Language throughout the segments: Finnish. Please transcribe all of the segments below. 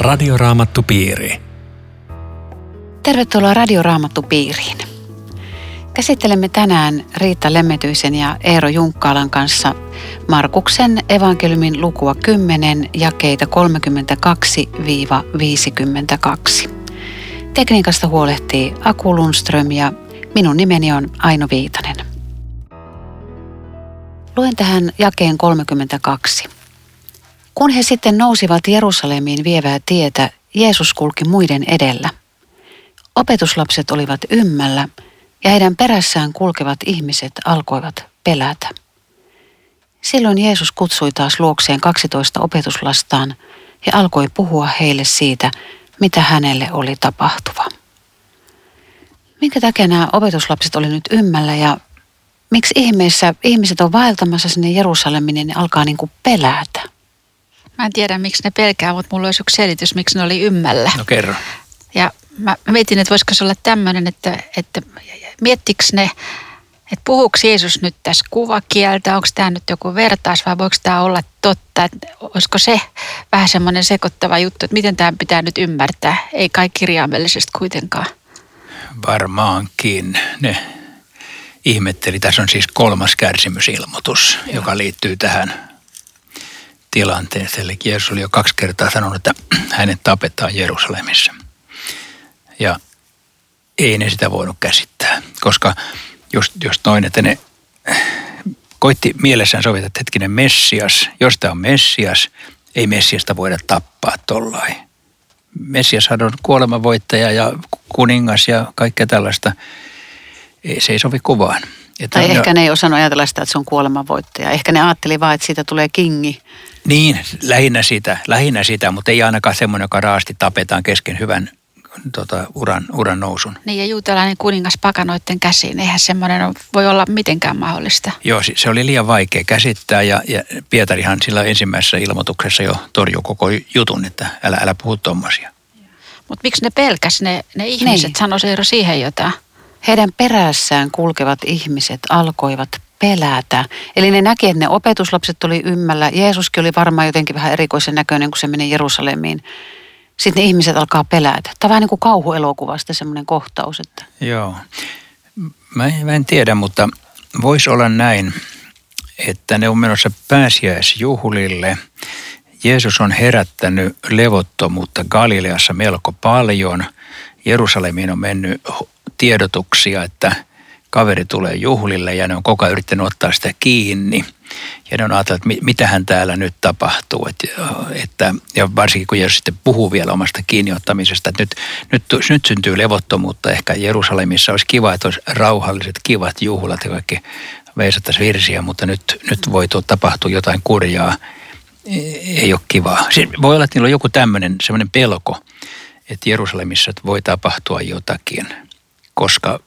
Radioraamattupiiri. Tervetuloa Radioraamattupiiriin. Käsittelemme tänään Riitta Lemmetyisen ja Eero Junkkaalan kanssa Markuksen evankeliumin lukua 10 jakeita 32-52. Tekniikasta huolehtii Aku Lundström ja minun nimeni on Aino Viitanen. Luen tähän jakeen 32. Kun he sitten nousivat Jerusalemiin vievää tietä, Jeesus kulki muiden edellä. Opetuslapset olivat ymmällä ja heidän perässään kulkevat ihmiset alkoivat pelätä. Silloin Jeesus kutsui taas luokseen 12 opetuslastaan ja alkoi puhua heille siitä, mitä hänelle oli tapahtuva. Minkä takia nämä opetuslapset oli nyt ymmällä ja miksi ihmeessä ihmiset on vaeltamassa sinne Jerusalemiin niin ne alkaa niin kuin pelätä? Mä en tiedä, miksi ne pelkää, mutta mulla olisi yksi selitys, miksi ne oli ymmällä. No kerro. Ja mä mietin, että voisiko se olla tämmöinen, että, että miettikö ne, että puhuuko Jeesus nyt tässä kuvakieltä, onko tämä nyt joku vertaus vai voiko tämä olla totta, että olisiko se vähän semmoinen sekoittava juttu, että miten tämä pitää nyt ymmärtää, ei kai kirjaimellisesti kuitenkaan. Varmaankin. Ne ihmetteli. Tässä on siis kolmas kärsimysilmoitus, Joo. joka liittyy tähän tilanteeseen. Eli Jeesus oli jo kaksi kertaa sanonut, että hänet tapetaan Jerusalemissa. Ja ei ne sitä voinut käsittää, koska just, just noin, että ne koitti mielessään sovita, että hetkinen Messias, jos tämä on Messias, ei Messiasta voida tappaa tollain. Messias on kuolemanvoittaja ja kuningas ja kaikkea tällaista. Ei, se ei sovi kuvaan. Että tai ehkä ne ei osannut ajatella sitä, että se on kuolemanvoittaja. Ehkä ne ajatteli vaan, että siitä tulee kingi. Niin, lähinnä sitä, lähinnä sitä, mutta ei ainakaan semmoinen, joka raasti tapetaan kesken hyvän tota, uran, uran nousun. Niin ja juutalainen kuningas pakanoiden käsiin, eihän semmoinen voi olla mitenkään mahdollista. Joo, se oli liian vaikea käsittää ja, ja Pietarihan sillä ensimmäisessä ilmoituksessa jo torjui koko jutun, että älä, älä puhu tuommoisia. Mutta miksi ne pelkäs, ne, ne ihmiset, niin. sanoi Eero siihen jotain? Heidän perässään kulkevat ihmiset alkoivat pelätä. Eli ne näki, että ne opetuslapset tuli ymmällä. Jeesuskin oli varmaan jotenkin vähän erikoisen näköinen, kun se meni Jerusalemiin sitten ne ihmiset alkaa pelätä. Tämä on vähän niin kuin kauhuelokuvasta semmoinen kohtaus. Että... Joo. Mä en, mä en tiedä, mutta voisi olla näin, että ne on menossa pääsiäisjuhlille. Jeesus on herättänyt levottomuutta Galileassa melko paljon. Jerusalemiin on mennyt tiedotuksia, että kaveri tulee juhlille ja ne on koko ajan yrittänyt ottaa sitä kiinni – ja ne on ajatellut, että mitähän täällä nyt tapahtuu. Että, että, ja varsinkin kun Jeesus sitten puhuu vielä omasta kiinniottamisesta, että nyt, nyt, nyt syntyy levottomuutta. Ehkä Jerusalemissa olisi kiva, että olisi rauhalliset, kivat juhlat ja kaikki veisattaisiin virsiä, mutta nyt, nyt voi tapahtua jotain kurjaa. Ei ole kivaa. Siis voi olla, että niillä on joku tämmöinen semmoinen pelko, että Jerusalemissa voi tapahtua jotakin, koska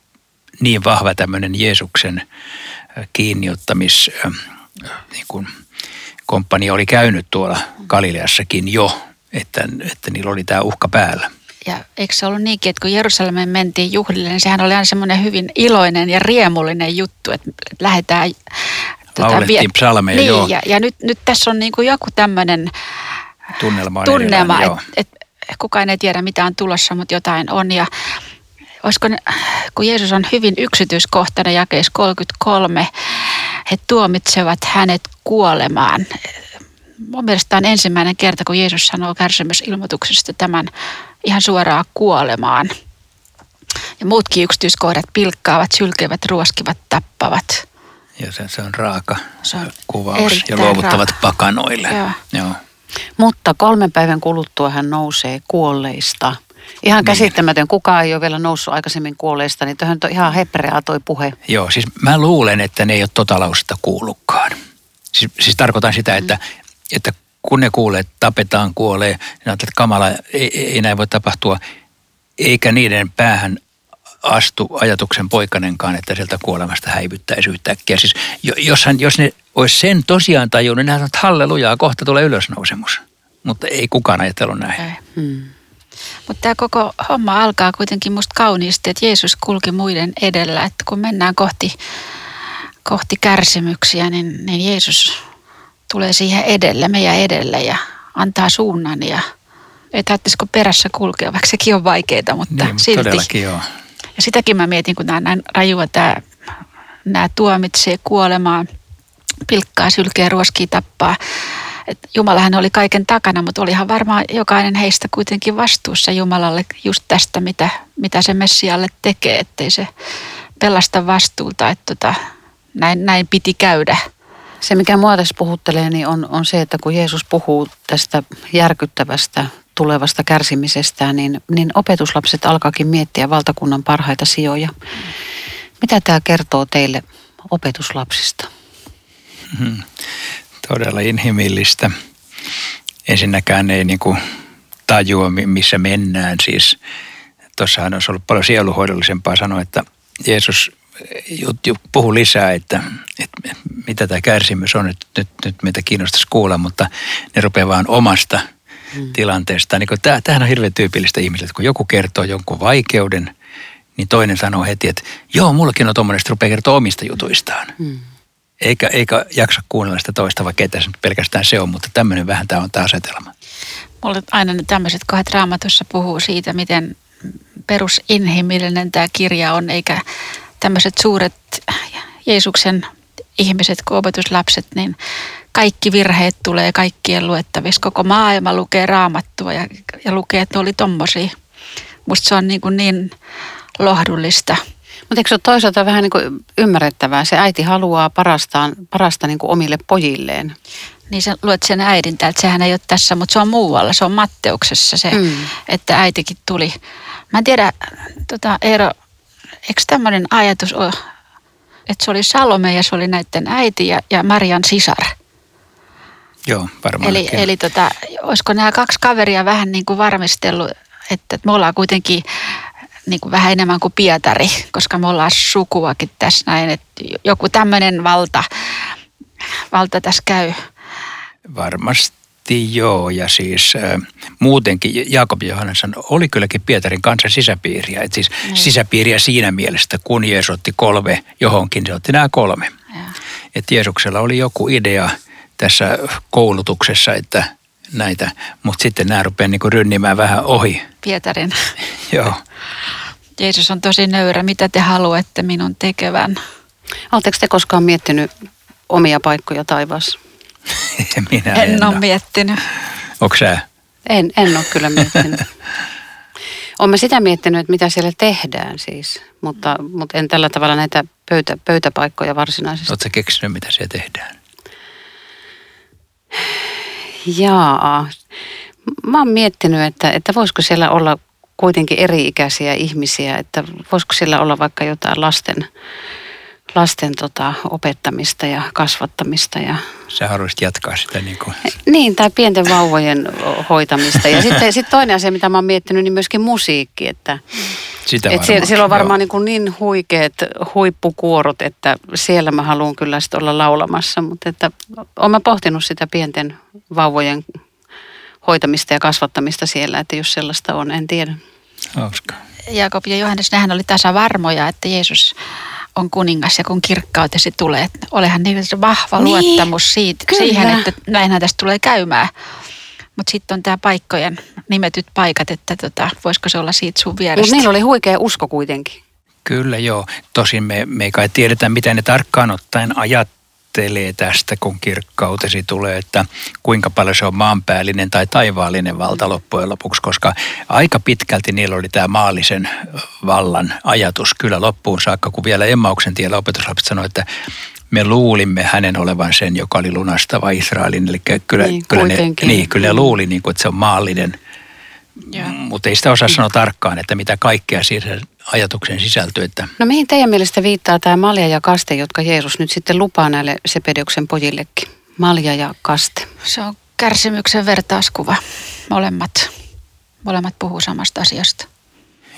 niin vahva tämmöinen Jeesuksen kiinniottamis niin kuin komppania oli käynyt tuolla Galileassakin jo, että, että niillä oli tämä uhka päällä. Ja eikö se ollut niinkin, että kun Jerusalemen mentiin juhlille, niin sehän oli aina semmoinen hyvin iloinen ja riemullinen juttu, että lähdetään... Tuota, Laulettiin vie... psalmeja, niin, joo. Ja, ja nyt, nyt tässä on niin kuin joku tämmöinen tunnelma, tunnelma että et, kukaan ei tiedä mitä on tulossa, mutta jotain on. Ja olisiko, kun Jeesus on hyvin yksityiskohtainen jakeessa 33, he tuomitsevat hänet kuolemaan. Mun mielestä on ensimmäinen kerta, kun Jeesus sanoo kärsimysilmoituksesta tämän ihan suoraan kuolemaan. Ja muutkin yksityiskohdat pilkkaavat, sylkevät, ruoskivat, tappavat. Ja se, se on raaka se on kuvaus ja luovuttavat raaka. pakanoille. Joo. Joo. Mutta kolmen päivän kuluttua hän nousee kuolleista – Ihan niin. käsittämätön. Kukaan ei ole vielä noussut aikaisemmin kuolleista, niin tähän on ihan hepreaa toi puhe. Joo, siis mä luulen, että ne ei ole tota lausetta kuullutkaan. Siis, siis tarkoitan sitä, että, mm. että kun ne kuulee, että tapetaan, kuolee, niin että kamala, ei, ei näin voi tapahtua. Eikä niiden päähän astu ajatuksen poikanenkaan, että sieltä kuolemasta häivyttäisi yhtäkkiä. Siis jos, hän, jos ne olisi sen tosiaan tajunnut, niin hän että hallelujaa, kohta tulee ylösnousemus. Mutta ei kukaan ajatellut näin. Hmm. Mutta tämä koko homma alkaa kuitenkin musta kauniisti, että Jeesus kulki muiden edellä. Että kun mennään kohti, kohti kärsimyksiä, niin, niin Jeesus tulee siihen edelle, meidän edelle ja antaa suunnan ja Ei tarvitsisiko perässä kulkea, vaikka sekin on vaikeaa, mutta Niin, silti. todellakin joo. Ja sitäkin mä mietin, kun nämä näin rajua, tämä, nämä tuomitsee kuolemaan, pilkkaa, sylkeä, ruoskii, tappaa. Et Jumalahan oli kaiken takana, mutta olihan varmaan jokainen heistä kuitenkin vastuussa Jumalalle just tästä, mitä, mitä se Messialle tekee, ettei se pelasta vastuulta, että tota, näin, näin piti käydä. Se, mikä mua tässä puhuttelee, niin on, on se, että kun Jeesus puhuu tästä järkyttävästä tulevasta kärsimisestään, niin, niin opetuslapset alkaakin miettiä valtakunnan parhaita sijoja. Mitä tämä kertoo teille opetuslapsista? Todella inhimillistä. Ensinnäkään ei niin kuin tajua, mi- missä mennään. Siis tuossahan olisi ollut paljon sieluhoidollisempaa sanoa, että Jeesus puhu lisää, että, että mitä tämä kärsimys on, että nyt, nyt meitä kiinnostaisi kuulla, mutta ne rupeaa vaan omasta mm. tilanteesta. Niin tämä, tämähän on hirveän tyypillistä ihmisille, että kun joku kertoo jonkun vaikeuden, niin toinen sanoo heti, että joo, mullakin on tuommoinen, että rupeaa kertoa omista jutuistaan. Hmm. Eikä, eikä jaksa kuunnella sitä toista, vaikka nyt pelkästään se on, mutta tämmöinen vähän tämä on tämä asetelma. Mulle aina tämmöiset kohdat raamatussa puhuu siitä, miten perusinhimillinen tämä kirja on, eikä tämmöiset suuret Jeesuksen ihmiset kuin niin kaikki virheet tulee kaikkien luettavissa. Koko maailma lukee raamattua ja, ja lukee, että oli tommosia. Musta se on niin, kuin niin lohdullista. Mutta eikö se ole toisaalta vähän niin kuin ymmärrettävää? Se äiti haluaa parastaan, parasta niin kuin omille pojilleen. Niin sä luet sen äidin täältä, sehän ei ole tässä, mutta se on muualla, se on Matteuksessa se, Mm. mm. että äitikin tuli. Mä en tiedä, tota, Eero, eikö tämmöinen ajatus ole, että se oli Salome ja se oli näiden äiti ja, ja Marian sisar. Joo, varmaan. Eli, eli tota, olisiko nämä kaksi kaveria vähän niin kuin varmistellut, että me ollaan kuitenkin niin kuin vähän enemmän kuin Pietari, koska me ollaan sukuakin tässä näin, että joku tämmöinen valta, valta tässä käy. Varmasti joo, ja siis äh, muutenkin Jaakob Johannesson oli kylläkin Pietarin kanssa sisäpiiriä. Et siis Niin. sisäpiiriä siinä mielessä, että kun Jeesus otti kolme johonkin, se otti nämä kolme. Ja. Että Jeesuksella oli joku idea tässä koulutuksessa, että näitä, mutta sitten nämä rupeaa niin rynnimään vähän ohi. Pietarin. Joo, Jeesus on tosi nöyrä, mitä te haluatte minun tekevän. Oletteko te koskaan miettinyt omia paikkoja taivaassa? minä En, en, ole ole. miettinyt. Onko sä? En, en ole kyllä miettinyt. Olen sitä miettinyt, että mitä siellä tehdään siis, mutta, mutta en tällä tavalla näitä pöytä, pöytäpaikkoja varsinaisesti. Oletko keksinyt, mitä siellä tehdään? Jaa. Mä oon miettinyt, että, että voisiko siellä olla kuitenkin eri-ikäisiä ihmisiä, että voisiko siellä olla vaikka jotain lasten, lasten tota, opettamista ja kasvattamista ja Sä haluaisit jatkaa sitä niin kuin, niin, tai pienten vauvojen hoitamista. Ja sitten sit toinen asia, mitä mä oon miettinyt, niin myöskin musiikki, että sitä et siellä, varmaan, siellä on joo. varmaan niin, kuin niin huikeat huippukuorot, että siellä mä haluan kyllä sitten olla laulamassa, mutta että olen mä pohtinut sitä pienten vauvojen hoitamista ja kasvattamista siellä, että jos sellaista on, en tiedä. Hauska. Jaakob ja Johannes, nehän oli tasa varmoja, että Jeesus on kuningas ja kun kirkkautesi tulee. Olehan se vahva Niin, luottamus siitä, kyllä. siihen, että näinhän tästä tulee käymään. Mutta sitten on tämä paikkojen nimetyt paikat, että tota, voisiko se olla siitä sun Mutta vierestä. niillä oli huikea usko kuitenkin. Kyllä joo. Tosin me, me ei kai tiedetä, mitä ne tarkkaan ottaen ajattelee tästä, kun kirkkautesi tulee, että kuinka paljon se on maanpäällinen tai taivaallinen valta loppujen lopuksi, koska aika pitkälti niillä oli tämä maallisen vallan ajatus kyllä loppuun saakka, kun vielä Emmauksen tiellä opetuslapset sanoi, että me luulimme hänen olevan sen, joka oli lunastava Israelin. Eli kyllä, Niin, kyllä, ne, niin, kyllä ne luuli, niin kuin, että se on maallinen. Mutta ei sitä osaa sanoa tarkkaan, että mitä kaikkea siihen ajatukseen sisältyy. Että No mihin teidän mielestä viittaa tämä malja ja kaste, jotka Jeesus nyt sitten lupaa näille Sepedeuksen pojillekin? Malja ja kaste. Se on kärsimyksen vertauskuva. Molemmat, molemmat puhuu samasta asiasta.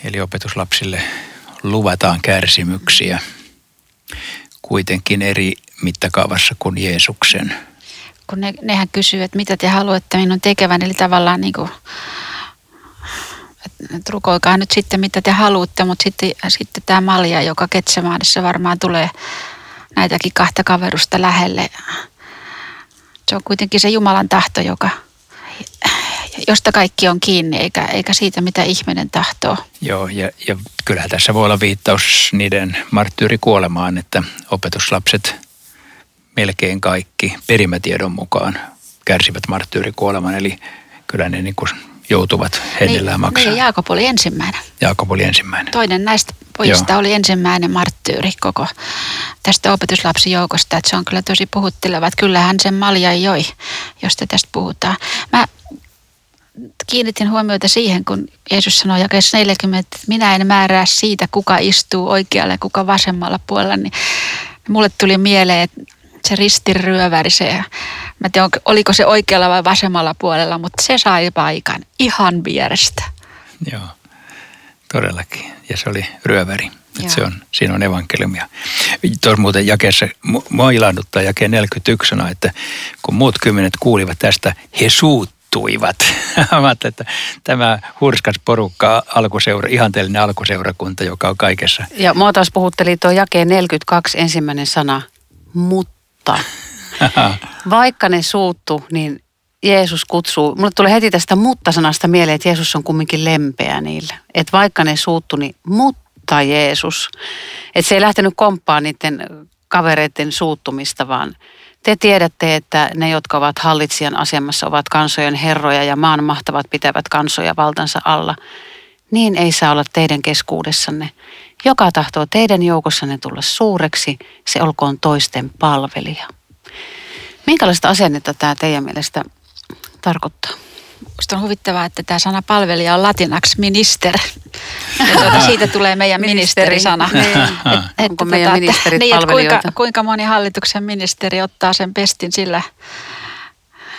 eli opetuslapsille luvataan kärsimyksiä kuitenkin eri mittakaavassa kuin Jeesuksen. Kun ne, nehän kysyy, että mitä te haluatte minun tekevän, eli tavallaan niin kuin, että että rukoikaa nyt sitten mitä te haluatte, mutta sitten, sitten tämä malja, joka Ketsemaanissa varmaan tulee näitäkin kahta kaverusta lähelle. Se on kuitenkin se Jumalan tahto, joka, josta kaikki on kiinni, eikä, eikä siitä, mitä ihminen tahtoo. Joo, ja, ja kyllähän tässä voi olla viittaus niiden marttyyrikuolemaan, että opetuslapset melkein kaikki perimätiedon mukaan kärsivät marttyyrikuoleman, eli kyllä ne niin kuin joutuvat hengellään niin, maksamaan. Niin, Jaakob oli ensimmäinen. Jaakob oli ensimmäinen. Toinen näistä pojista Joo. oli ensimmäinen marttyyri koko tästä opetuslapsijoukosta. Että se on kyllä tosi puhutteleva, että kyllähän sen malja joi, josta tästä puhutaan. Mä kiinnitin huomiota siihen, kun Jeesus sanoi jakeessa 40, että minä en määrää siitä, kuka istuu oikealle ja kuka vasemmalla puolella, niin mulle tuli mieleen, että se ristiryöväri, se, mä en tiedä, oliko se oikealla vai vasemmalla puolella, mutta se sai paikan ihan vierestä. Joo, todellakin. Ja se oli ryöväri. Että se on, siinä on evankeliumia. Tuossa muuten jakeessa, mua ilahduttaa jakeen 41 sana, että kun muut kymmenet kuulivat tästä, he suuttuivat. Mä että tämä hurskas porukka, alkuseura, ihanteellinen alkuseurakunta, joka on kaikessa. Ja mua taas puhutteli tuo jakeen 42 ensimmäinen sana, mutta mutta vaikka ne suuttu, niin Jeesus kutsuu, mulle tulee heti tästä mutta-sanasta mieleen, että Jeesus on kumminkin lempeä niille. Että vaikka ne suuttu, niin mutta Jeesus. Että se ei lähtenyt komppaan niiden kavereiden suuttumista, vaan te tiedätte, että ne, jotka ovat hallitsijan asemassa, ovat kansojen herroja ja maan mahtavat pitävät kansoja valtansa alla. Niin ei saa olla teidän keskuudessanne. Joka tahtoo teidän joukossanne tulla suureksi, se olkoon toisten palvelija. Minkälaista asennetta tämä teidän mielestä tarkoittaa? Minusta on huvittavaa, että tämä sana palvelija on latinaksi minister. Ja tuota, siitä tulee meidän ministerisana. Niin. Et, et, Onko meidän tuota, ministerit niin, kuinka, kuinka moni hallituksen ministeri ottaa sen pestin sillä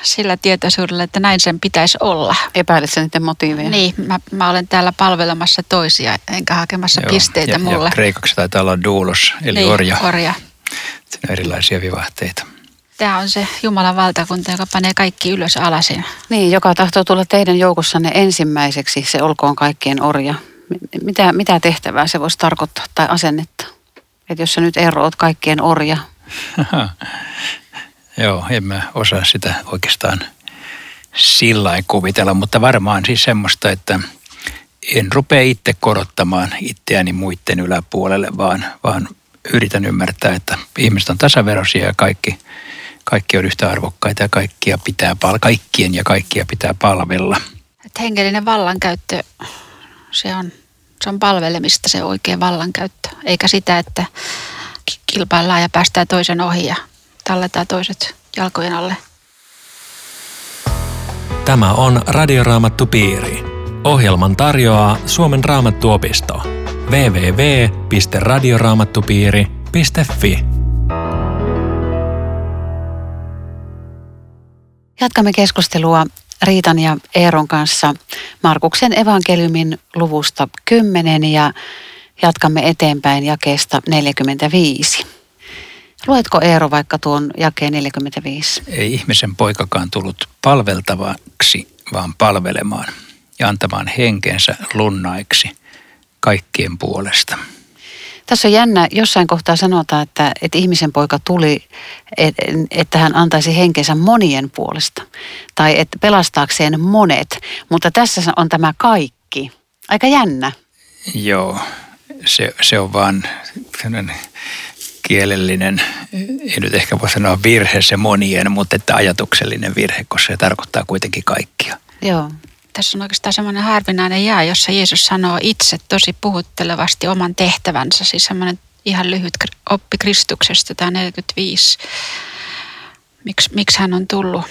sillä tietoisuudella, että näin sen pitäisi olla. Epäilet sen niiden motiiveja? Niin, mä, mä olen täällä palvelemassa toisia, enkä hakemassa Joo, pisteitä ja, mulle. Ja kreikaksi taitaa olla doulos, eli niin, orja. orja. Siinä on erilaisia vivahteita. Tämä on se Jumalan valtakunta, joka panee kaikki ylös alasin. Niin, joka tahtoo tulla teidän joukossanne ensimmäiseksi, se olkoon kaikkien orja. Mitä, mitä tehtävää se voisi tarkoittaa tai asennetta? Että jos sä nyt eroat kaikkien orja. Joo, en mä osaa sitä oikeastaan sillä kuvitella, mutta varmaan siis semmoista, että en rupea itse korottamaan itseäni muiden yläpuolelle, vaan, vaan yritän ymmärtää, että ihmiset on tasaveroisia ja kaikki, kaikki on yhtä arvokkaita ja kaikkia pitää, kaikkien ja kaikkia pitää palvella. Että hengellinen vallankäyttö, se on, se on palvelemista se oikea vallankäyttö, eikä sitä, että kilpaillaan ja päästään toisen ohi ja talletaan toiset jalkojen alle. Tämä on Radioraamattu Piiri. Ohjelman tarjoaa Suomen raamattuopisto. www.radioraamattupiiri.fi Jatkamme keskustelua Riitan ja Eeron kanssa Markuksen evankeliumin luvusta 10 ja jatkamme eteenpäin jakeesta 45. Luetko Eero vaikka tuon jakeen 45? Ei ihmisen poikakaan tullut palveltavaksi, vaan palvelemaan ja antamaan henkensä lunnaiksi kaikkien puolesta. Tässä on jännä, jossain kohtaa sanotaan, että, että ihmisen poika tuli, että hän antaisi henkensä monien puolesta. Tai että pelastaakseen monet, mutta tässä on tämä kaikki. Aika jännä. Joo, se, se on vaan kielellinen, ei nyt ehkä voi sanoa virhe se monien, mutta että ajatuksellinen virhe, koska se tarkoittaa kuitenkin kaikkia. Joo. Tässä on oikeastaan semmoinen harvinainen jää, jossa Jeesus sanoo itse tosi puhuttelevasti oman tehtävänsä, siis semmoinen ihan lyhyt oppi Kristuksesta, tämä 45. Miks, miksi hän on tullut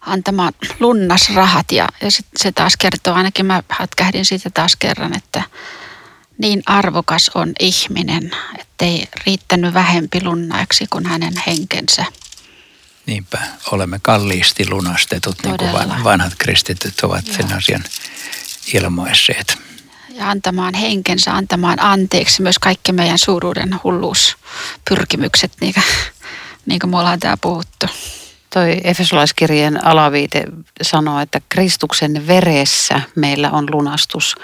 antamaan lunnasrahat ja, ja sit se taas kertoo, ainakin mä hätkähdin siitä taas kerran, että niin arvokas on ihminen, ettei riittänyt vähempi lunnaiksi kuin hänen henkensä. Niinpä, olemme kalliisti lunastetut, Todella. niin kuin vanhat kristityt ovat Joo. sen asian ilmaisseet. Ja antamaan henkensä, antamaan anteeksi myös kaikki meidän suuruuden hulluuspyrkimykset, niin kuin, niin kuin me ollaan täällä puhuttu. Toi Efesolaiskirjeen alaviite sanoo, että Kristuksen veressä meillä on lunastus,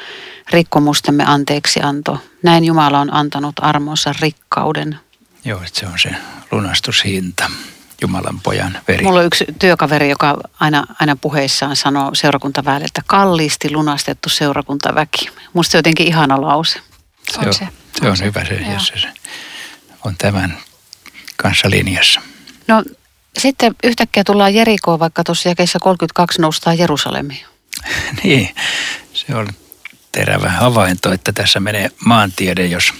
rikkomustemme anteeksianto. Näin Jumala on antanut armonsa rikkauden. Joo, että se on se lunastushinta. Jumalan pojan veri. Mulla on yksi työkaveri, joka aina, aina puheissaan sanoo seurakuntaväelle, että kalliisti lunastettu seurakuntaväki. Musta se on jotenkin ihana lause. Se On on, se. se On on se. hyvä se, jos se on tämän kanssa linjassa. No sitten yhtäkkiä tullaan Jerikoon, vaikka tuossa jakeessa 32 noustaan Jerusalemiin. niin, se on terävä havainto, että tässä menee maantiede, jos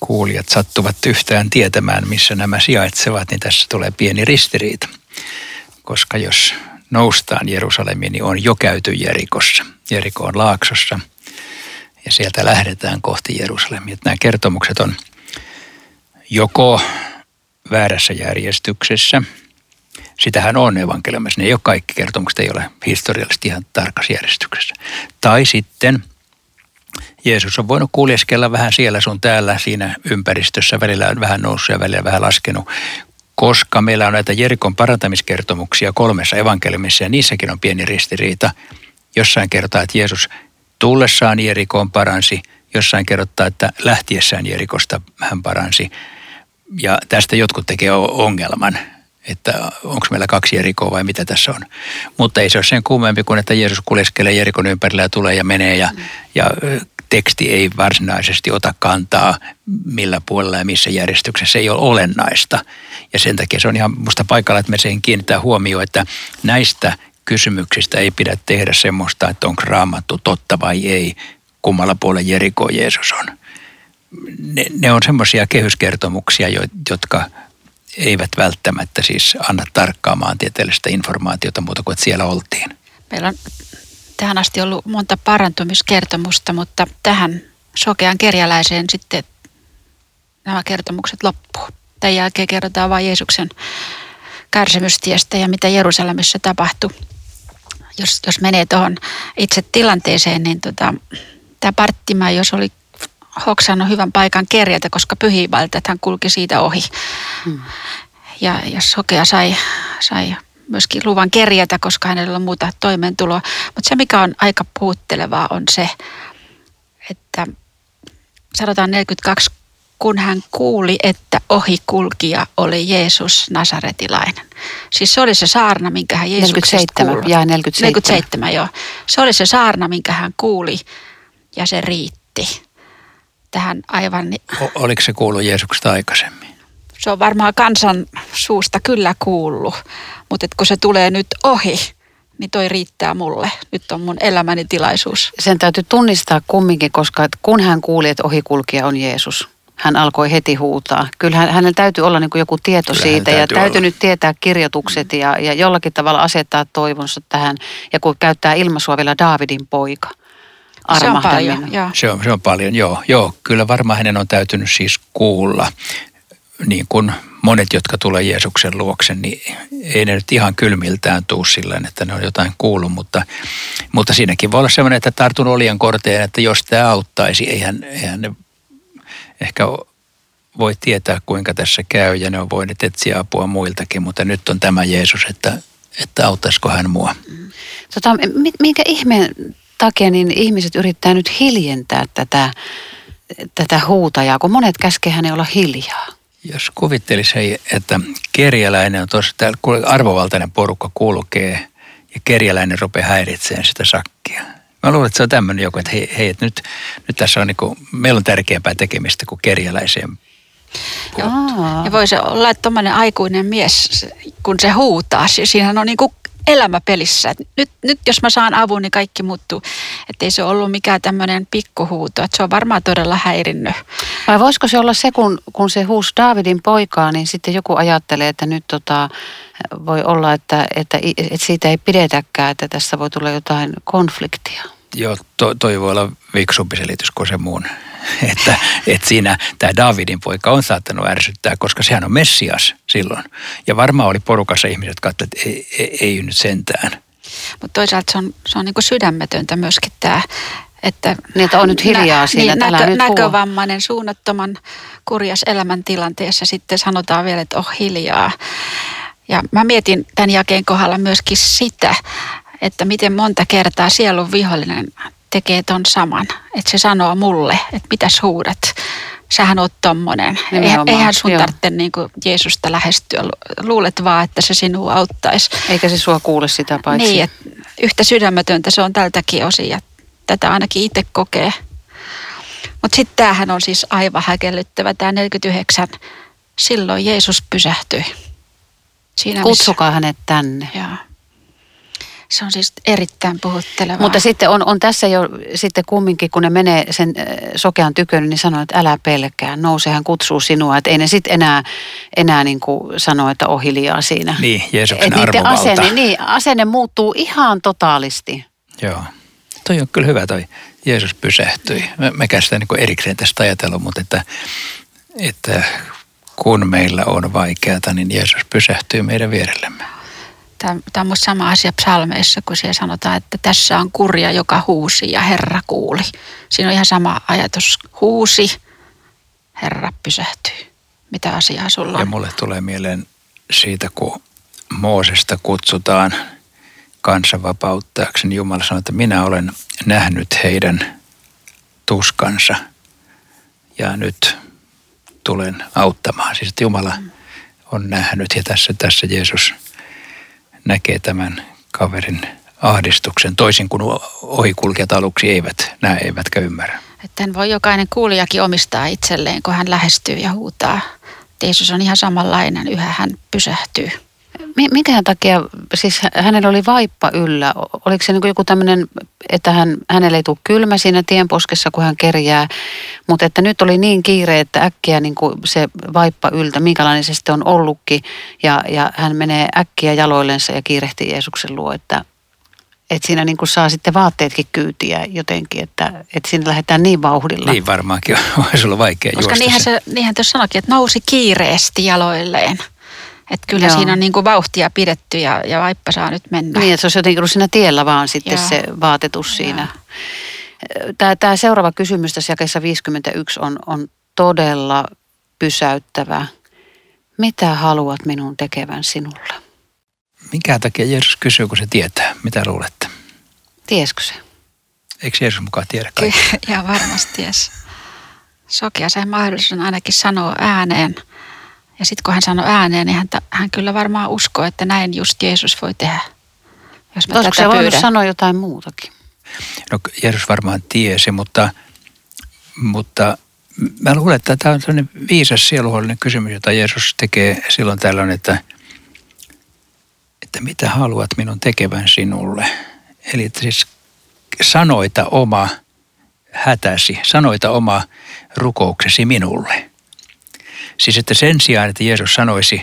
kuulijat sattuvat yhtään tietämään, missä nämä sijaitsevat, niin tässä tulee pieni ristiriita. Koska jos noustaan Jerusalemiin, niin on jo käyty Jerikossa. Jeriko on laaksossa ja sieltä lähdetään kohti Jerusalemia. Nämä kertomukset on joko väärässä järjestyksessä. Sitähän on evankeliumissa. Ne ei ole kaikki kertomukset, ei ole historiallisesti ihan tarkassa järjestyksessä. Tai sitten Jeesus on voinut kuljeskella vähän siellä sun täällä siinä ympäristössä. Välillä on vähän noussut ja välillä vähän laskenut. Koska meillä on näitä Jerikon parantamiskertomuksia kolmessa evankeliumissa ja niissäkin on pieni ristiriita. Jossain kertaa, että Jeesus tullessaan Jerikoon paransi, jossain kerrottaa, että lähtiessään Jerikosta hän paransi. Ja tästä jotkut tekee ongelman, että onko meillä kaksi Jerikoa vai mitä tässä on. Mutta ei se ole sen kummempi kuin, että Jeesus kuljeskelee Jerikon ympärillä ja tulee ja menee ja, ja teksti ei varsinaisesti ota kantaa millä puolella ja missä järjestyksessä. Se ei ole olennaista. Ja sen takia se on ihan musta paikalla, että me siihen kiinnittää huomioon, että näistä kysymyksistä ei pidä tehdä semmoista, että onko raamattu totta vai ei, kummalla puolella Jerikoa Jeesus on ne, ne on semmoisia kehyskertomuksia, jo- jotka eivät välttämättä siis anna tarkkaa maantieteellistä informaatiota muuta kuin, että siellä oltiin. Meillä on tähän asti ollut monta parantumiskertomusta, mutta tähän sokean kerjäläiseen sitten nämä kertomukset loppuu. Tämän jälkeen kerrotaan vain Jeesuksen kärsimystiestä ja mitä Jerusalemissa tapahtui. Jos, jos menee tuohon itse tilanteeseen, niin tota, tämä Parttima, jos oli hoksannut hyvän paikan kerjätä, koska pyhiinvalta, että hän kulki siitä ohi. Ja, ja sokea sai, sai myöskin luvan kerjätä, koska hänellä on muuta toimeentuloa. Mutta se, mikä on aika puuttelevaa, on se, että sanotaan 42, kun hän kuuli, että ohikulkija oli Jeesus Nasaretilainen. Siis se oli se saarna, minkä hän Jeesuksesta 47, kuuli. jaa, 47. 47, joo. Se oli se saarna, minkä hän kuuli ja se riitti. Tähän aivan O- oliko se kuullut Jeesuksesta aikaisemmin? se on varmaan kansan suusta kyllä kuullut, mutta et kun se tulee nyt ohi, niin toi riittää mulle. Nyt on mun elämäni tilaisuus. Sen täytyy tunnistaa kumminkin, koska kun hän kuuli, että ohikulkija on Jeesus, hän alkoi heti huutaa. Kyllä hän, hänellä täytyy olla niin kuin joku tieto Kyllä siitä hänellä ja täytyy täytyy olla. nyt tietää kirjoitukset ja, ja jollakin tavalla asettaa toivonsa tähän. Ja kun käyttää ilmaisua vielä Daavidin poika, Se on paljon. Joo. Se on, se on paljon, joo. Joo, kyllä varmaan hänen on täytynyt siis kuulla, niin kuin monet, jotka tulee Jeesuksen luokse, niin ei ne nyt ihan kylmiltään tuu sillä tavalla, että ne on jotain kuullut, mutta, mutta siinäkin voi olla sellainen, että tartun olien korteen, että jos tämä auttaisi, eihän, eihän ne ehkä voi tietää, kuinka tässä käy, ja ne on voineet etsiä apua muiltakin, mutta nyt on tämä Jeesus, että, että auttaisiko hän mua. Tota, mi- minkä ihmeen takia niin ihmiset yrittää nyt hiljentää tätä, tätä huutajaa, kun monet käskee hänen olla hiljaa. Jos kuvittelisi, hei, että kerjäläinen on tuossa, täällä arvovaltainen porukka kulkee ja kerjäläinen rupeaa häiritsemään sitä sakkia. Mä luulen, että se on tämmöinen joku, että hei, hei että nyt, nyt tässä on niinku, meillä on tärkeämpää tekemistä kuin kerjäläiseen. Ja voi se olla, että tuommoinen aikuinen mies, kun se huutaa, siinähän on niin kuin elämä pelissä. Nyt, nyt jos mä saan avun, niin kaikki muuttuu. Että ei se ollut mikään tämmöinen pikkuhuuto. Että se on varmaan todella häirinnyt. Vai voisiko se olla se, kun, kun se huusi Daavidin poikaa, niin sitten joku ajattelee, että nyt tota, voi olla, että, että, että siitä ei pidetäkään, että tässä voi tulla jotain konfliktia. Joo, to, toi voi olla viksumpi selitys kuin se muun. Että, että siinä tämä Davidin poika on saattanut ärsyttää, koska sehän on Messias silloin. Ja varmaan oli porukassa ihmiset, jotka että ei, ei, ei nyt sentään. Mutta toisaalta se on, se on niin kuin sydämetöntä myöskin tämä, että... Niin, että on nyt hiljaa siinä, että älä nyt. Näkövammainen, suunnattoman kurjas elämäntilanteessa sitten sanotaan vielä, että oh hiljaa. Ja mä mietin tämän jakeen kohdalla myöskin sitä, että miten monta kertaa sielun vihollinen tekee ton saman. Että se sanoo mulle, että mitäs huudat. sähän oot tommonen. Nimenomaan, Eihän sun joo. tarvitse niin kuin Jeesusta lähestyä. Lu- Luulet vaan, että se sinua auttaisi. Eikä se sua kuule sitä paitsi. Niin, että yhtä sydämetöntä se on tältäkin osin ja tätä ainakin itse kokee. Mutta sitten tämähän on siis aivan häkellyttävä, tämä 49. Silloin Jeesus pysähtyi. Siinä Kutsukaa hänet tänne. Missä, joo. Se on siis erittäin puhuttelevaa. Mutta sitten on, on tässä jo sitten kumminkin, kun ne menee sen äh, sokean tykön, niin sanoo, että älä pelkää, nouse, hän kutsuu sinua. Että ei ne sitten enää, enää niin kuin sano, että on hiljaa siinä. Niin, Jeesuksen Et arvovalta. asenne, niin, asenne muuttuu ihan totaalisti. Joo. Toi on kyllä hyvä toi. Jeesus pysähtyi. Me, mekään sitä niin erikseen tästä ajatellut, mutta että, että kun meillä on vaikeata, niin Jeesus pysähtyy meidän vierellemme. Tämä, on sama asia psalmeissa, kun siellä sanotaan, että tässä on kurja, joka huusi ja Herra kuuli. Siinä on ihan sama ajatus. Huusi, Herra pysähtyi. Mitä asiaa sulla Ja on? mulle tulee mieleen siitä, kun Moosesta kutsutaan kansan vapauttajaksi, niin Jumala sanoo, että minä olen nähnyt heidän tuskansa ja nyt tulen auttamaan. Siis että Jumala on nähnyt ja tässä, tässä Jeesus näkee tämän kaverin ahdistuksen, toisin kuin ohikulkijat aluksi eivät näe eivätkä ymmärrä. Tämän voi jokainen kuulijakin omistaa itselleen, kun hän lähestyy ja huutaa. Jeesus on ihan samanlainen, yhä hän pysähtyy. Mi- Minkä takia, siis hä- hänellä oli vaippa yllä. Oliko se niin joku tämmöinen, että hän, hänelle ei tule kylmä siinä tienposkessa, kun hän kerjää, mutta että nyt oli niin kiire, että äkkiä niin kuin se vaippa yltä, minkälainen se sitten on ollutkin, ja, ja hän menee äkkiä jaloillensa ja kiirehtii Jeesuksen luo, että, että siinä niin kuin saa sitten vaatteetkin kyytiä jotenkin, että, että siinä lähdetään niin vauhdilla. Niin varmaankin olisi ollut vaikea Koska juosta niinhän, se, niinhän tuossa sanoikin, että nousi kiireesti jaloilleen. Että kyllä Joo. siinä on niin kuin vauhtia pidetty ja, ja vaippa saa nyt mennä. Niin, että se olisi jotenkin ollut siinä tiellä vaan sitten Joo. se vaatetus siinä. Tämä, tämä seuraava kysymys tässä jakeessa 51 on, on todella pysäyttävä. Mitä haluat minun tekevän sinulle? Minkä takia Jeesus kysyy, kun se tietää? Mitä luulette? Tieskö se? Eikö Jeesus mukaan tiedä kaikkea? Kyllä, ihan varmasti jes. Sokea sen mahdollisuuden ainakin sanoa ääneen. Ja sitten kun hän sanoi ääneen, niin hän, hän kyllä varmaan uskoo, että näin just Jeesus voi tehdä. Jos mä Olisiko tätä se voinut pyydän. sanoa jotain muutakin? No Jeesus varmaan tiesi, mutta, mutta mä luulen, että tämä on sellainen viisas sieluhuolinen kysymys, jota Jeesus tekee silloin tällöin, että, että mitä haluat minun tekevän sinulle. Eli että siis sanoita oma hätäsi, sanoita oma rukouksesi minulle. Siis että sen sijaan, että Jeesus sanoisi,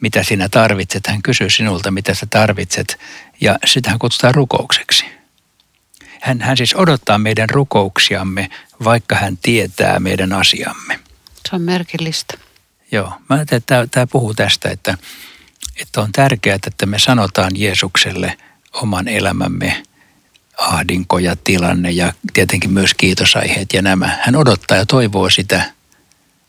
mitä sinä tarvitset, hän kysyy sinulta, mitä sä tarvitset, ja sitähän kutsutaan rukoukseksi. Hän, hän siis odottaa meidän rukouksiamme, vaikka hän tietää meidän asiamme. Se on merkillistä. Joo, mä ajattelin, että tämä, tämä puhuu tästä, että, että on tärkeää, että me sanotaan Jeesukselle oman elämämme ahdinko ja tilanne ja tietenkin myös kiitosaiheet ja nämä. Hän odottaa ja toivoo sitä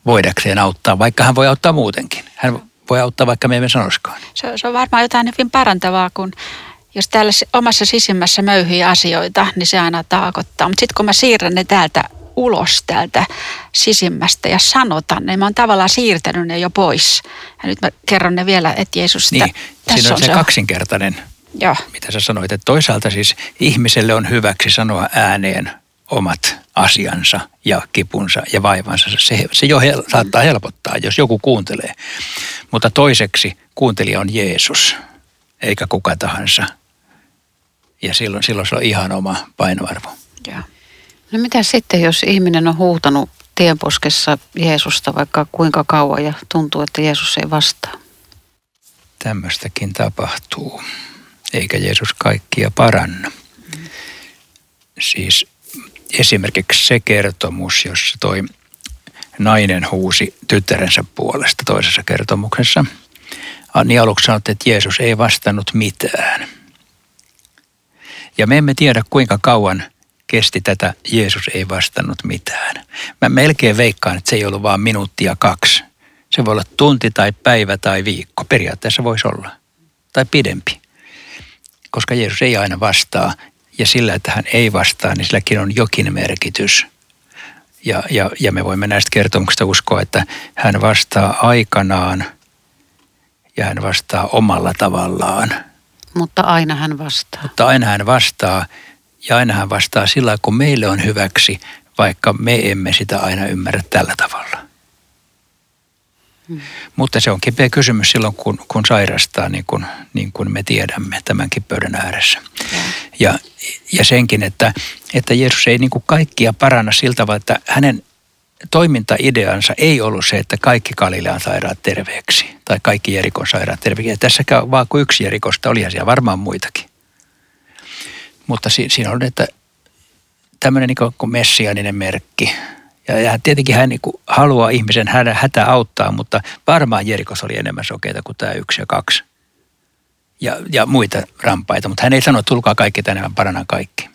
voidakseen auttaa, vaikka hän voi auttaa muutenkin. Hän voi auttaa, vaikka me emme sanoisikaan. Se, se on varmaan jotain hyvin parantavaa, kun jos täällä omassa sisimmässä möyhii asioita, niin se aina taakottaa. Mutta sitten kun mä siirrän ne täältä ulos täältä sisimmästä ja sanotan, niin mä oon tavallaan siirtänyt ne jo pois. Ja nyt mä kerron ne vielä, että Jeesus, Niin, tä- tässä siinä on se se kaksinkertainen Joo, mitä sä sanoit, että toisaalta siis ihmiselle on hyväksi sanoa ääneen omat asiansa ja kipunsa ja vaivansa. Se, se jo hel, saattaa helpottaa, jos joku kuuntelee. Mutta toiseksi kuuntelija on Jeesus, eikä kuka tahansa. Ja silloin, silloin se on ihan oma painoarvo. joo. No mitä sitten, jos ihminen on huutanut tienposkessa Jeesusta vaikka kuinka kauan ja tuntuu, että Jeesus ei vastaa? Tämmöistäkin tapahtuu, eikä Jeesus kaikkia paranna. Siis esimerkiksi se kertomus, jossa toi nainen huusi tyttärensä puolesta toisessa kertomuksessa, niin aluksi sanottiin, että Jeesus ei vastannut mitään. Ja me emme tiedä, kuinka kauan kesti tätä, Jeesus ei vastannut mitään. Mä melkein veikkaan, että se ei ollut vain minuuttia kaksi. Se voi olla tunti tai päivä tai viikko. Periaatteessa voisi olla. Tai pidempi. Koska Jeesus ei aina vastaa. Ja sillä, että hän ei vastaa, niin silläkin on jokin merkitys. Ja, ja, ja me voimme näistä kertomuksista uskoa, että hän vastaa aikanaan ja hän vastaa omalla tavallaan. Mutta aina hän vastaa. Mutta aina hän vastaa ja aina hän vastaa sillä kun meille on hyväksi, vaikka me emme sitä aina ymmärrä tällä tavalla. Hmm. Mutta se on kipeä kysymys silloin, kun, kun sairastaa, niin kuin, niin kuin me tiedämme tämän kipeyden ääressä. Ja, ja senkin, että, että Jeesus ei niin kuin kaikkia paranna siltä tavalla, että hänen toimintaideansa ei ollut se, että kaikki Galilean sairaat terveeksi tai kaikki Jerikon sairaat terveeksi. Ja tässäkään vaan kuin yksi Jerikosta, olihan siellä varmaan muitakin. Mutta si, siinä on, että tämmöinen niin kuin messianinen merkki. Ja, tietenkin hän niin haluaa ihmisen hätä auttaa, mutta varmaan Jerikos oli enemmän sokeita kuin tämä yksi ja kaksi. Ja, ja muita rampaita, mutta hän ei sano, tulkaa kaikki tänne, vaan parannan kaikki.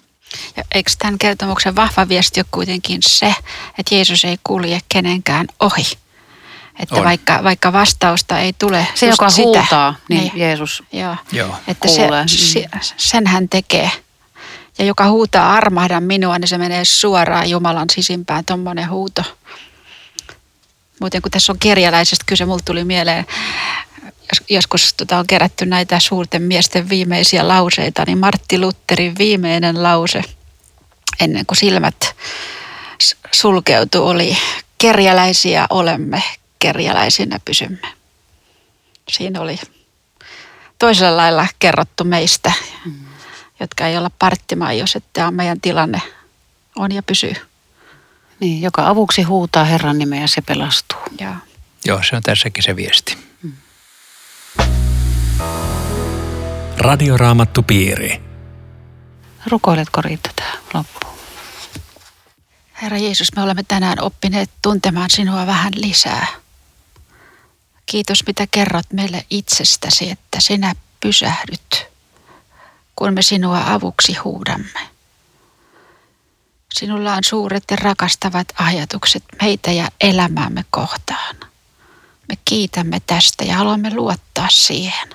Ja eikö tämän kertomuksen vahva viesti ole kuitenkin se, että Jeesus ei kulje kenenkään ohi? Että vaikka, vaikka vastausta ei tule Se, joka sitä, huutaa, niin, niin Jeesus joo, joo. Että se, se, sen hän tekee. Ja joka huutaa armahda minua, niin se menee suoraan Jumalan sisimpään, tuommoinen huuto. Muuten kun tässä on kerjäläisestä kyse, mulle tuli mieleen, joskus tota, on kerätty näitä suurten miesten viimeisiä lauseita, niin Martti Lutterin viimeinen lause ennen kuin silmät sulkeutu oli kerjäläisiä olemme, kerjäläisinä pysymme. Siinä oli toisella lailla kerrottu meistä. Mm jotka ei olla parttimaan, jos että on meidän tilanne on ja pysyy. Niin, joka avuksi huutaa Herran nimeä ja se pelastuu. Joo. Joo, se on tässäkin se viesti. Hmm. Radioraamattu piiri. Rukoiletko Riitta tähän loppuun? Herra Jeesus, me olemme tänään oppineet tuntemaan sinua vähän lisää. Kiitos, mitä kerrot meille itsestäsi, että sinä pysähdyt kun me sinua avuksi huudamme. Sinulla on suuret ja rakastavat ajatukset meitä ja elämäämme kohtaan. Me kiitämme tästä ja haluamme luottaa siihen.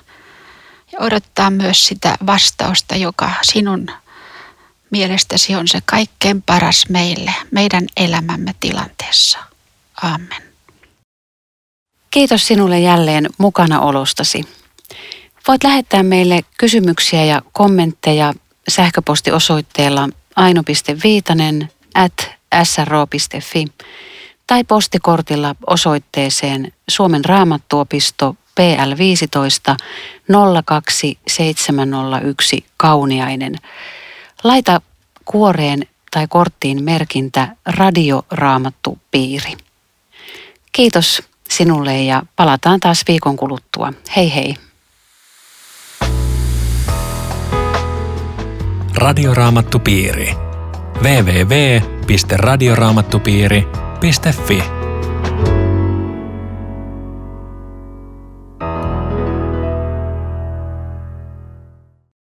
Ja odottaa myös sitä vastausta, joka sinun mielestäsi on se kaikkein paras meille, meidän elämämme tilanteessa. Amen. Kiitos sinulle jälleen mukana olostasi. Voit lähettää meille kysymyksiä ja kommentteja sähköpostiosoitteella aino.viitanen at sro.fi tai postikortilla osoitteeseen Suomen raamattuopisto PL 15 02701 Kauniainen. Laita kuoreen tai korttiin merkintä Radioraamattupiiri. Kiitos sinulle ja palataan taas viikon kuluttua. Hei hei! Radioraamattupiiri www.radioraamattupiiri.fi. thank you